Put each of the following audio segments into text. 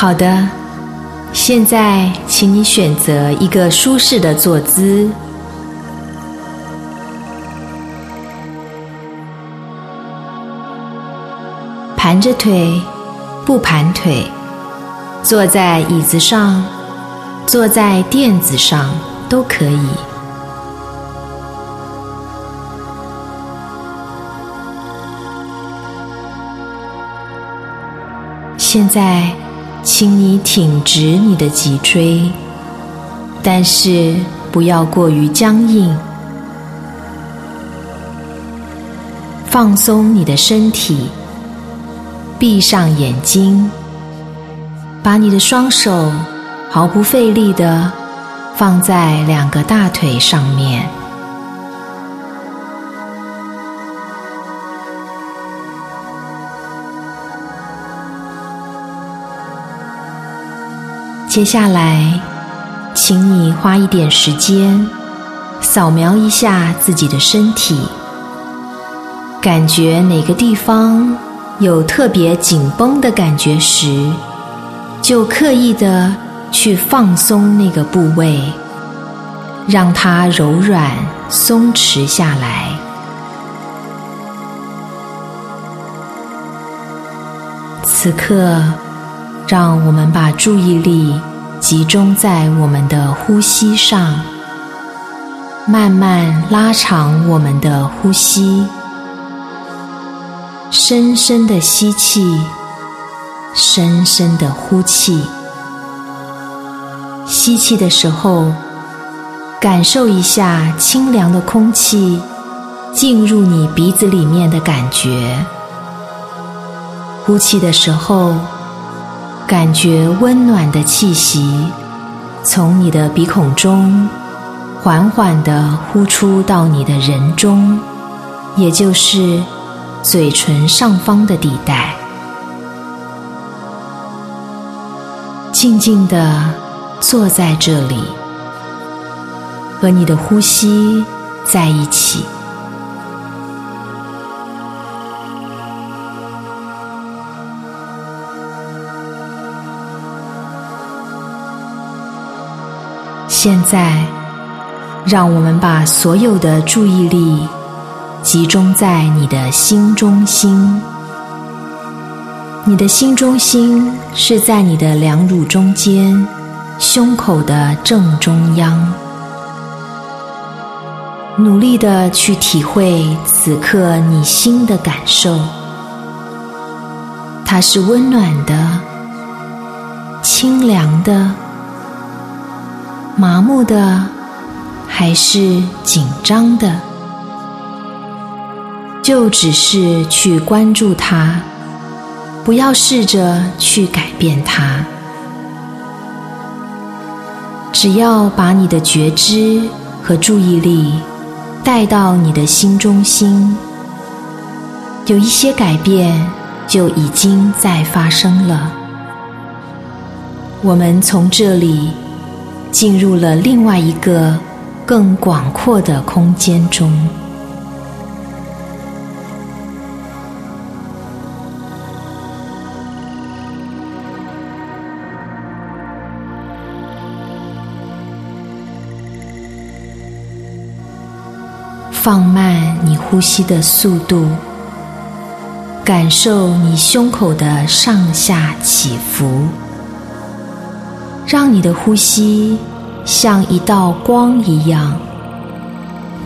好的，现在请你选择一个舒适的坐姿，盘着腿，不盘腿，坐在椅子上，坐在垫子上都可以。现在，请你挺直你的脊椎，但是不要过于僵硬。放松你的身体，闭上眼睛，把你的双手毫不费力的放在两个大腿上面。接下来，请你花一点时间扫描一下自己的身体，感觉哪个地方有特别紧绷的感觉时，就刻意的去放松那个部位，让它柔软松弛下来。此刻。让我们把注意力集中在我们的呼吸上，慢慢拉长我们的呼吸，深深的吸气，深深的呼气。吸气的时候，感受一下清凉的空气进入你鼻子里面的感觉；呼气的时候。感觉温暖的气息从你的鼻孔中缓缓的呼出到你的人中，也就是嘴唇上方的地带。静静的坐在这里，和你的呼吸在一起。现在，让我们把所有的注意力集中在你的心中心。你的心中心是在你的两乳中间，胸口的正中央。努力的去体会此刻你心的感受，它是温暖的，清凉的。麻木的，还是紧张的，就只是去关注它，不要试着去改变它。只要把你的觉知和注意力带到你的心中心，有一些改变就已经在发生了。我们从这里。进入了另外一个更广阔的空间中，放慢你呼吸的速度，感受你胸口的上下起伏。让你的呼吸像一道光一样，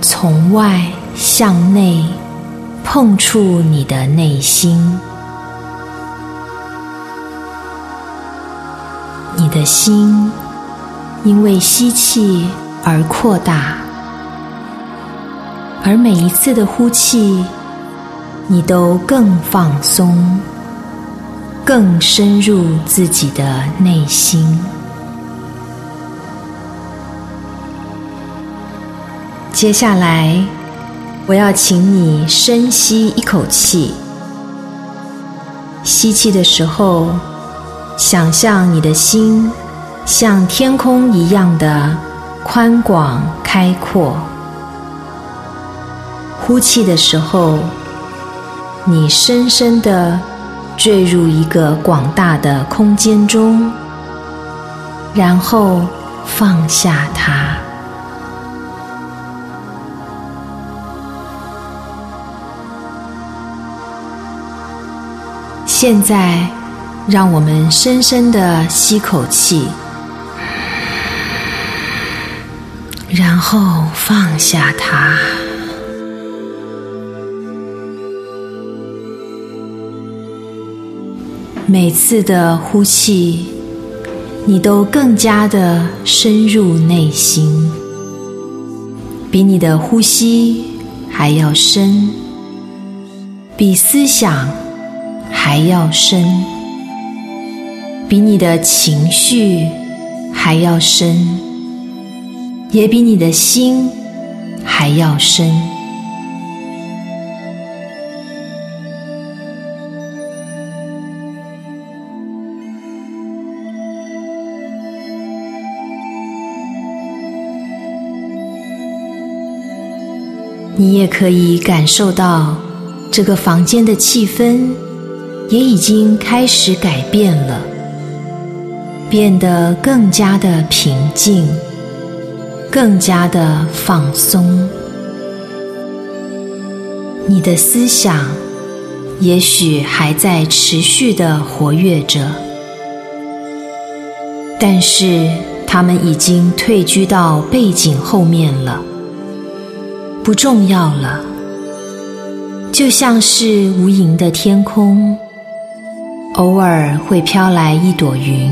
从外向内碰触你的内心。你的心因为吸气而扩大，而每一次的呼气，你都更放松，更深入自己的内心。接下来，我要请你深吸一口气。吸气的时候，想象你的心像天空一样的宽广开阔。呼气的时候，你深深的坠入一个广大的空间中，然后放下它。现在，让我们深深的吸口气，然后放下它。每次的呼气，你都更加的深入内心，比你的呼吸还要深，比思想还要深，比你的情绪还要深，也比你的心还要深。你也可以感受到，这个房间的气氛也已经开始改变了，变得更加的平静，更加的放松。你的思想也许还在持续的活跃着，但是他们已经退居到背景后面了。不重要了，就像是无垠的天空，偶尔会飘来一朵云，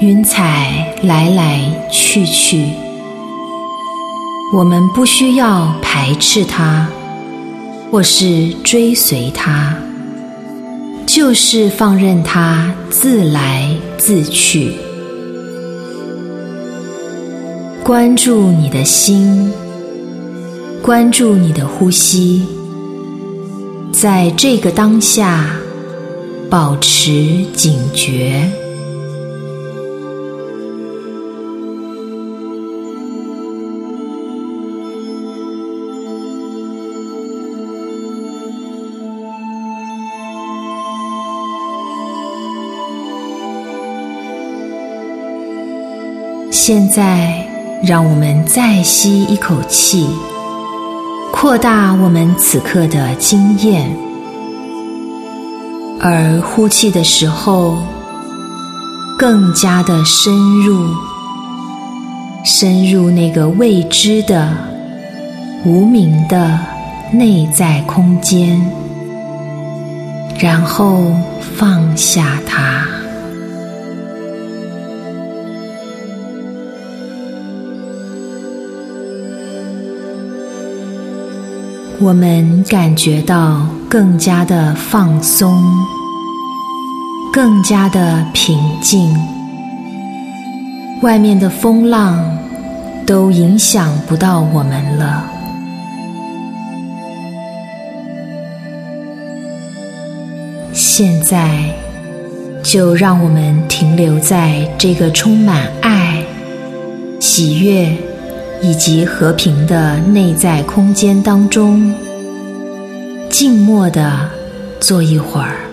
云彩来来去去，我们不需要排斥它，或是追随它，就是放任它自来自去，关注你的心。关注你的呼吸，在这个当下保持警觉。现在，让我们再吸一口气。扩大我们此刻的经验，而呼气的时候，更加的深入，深入那个未知的、无名的内在空间，然后放下它。我们感觉到更加的放松，更加的平静，外面的风浪都影响不到我们了。现在，就让我们停留在这个充满爱、喜悦。以及和平的内在空间当中，静默的坐一会儿。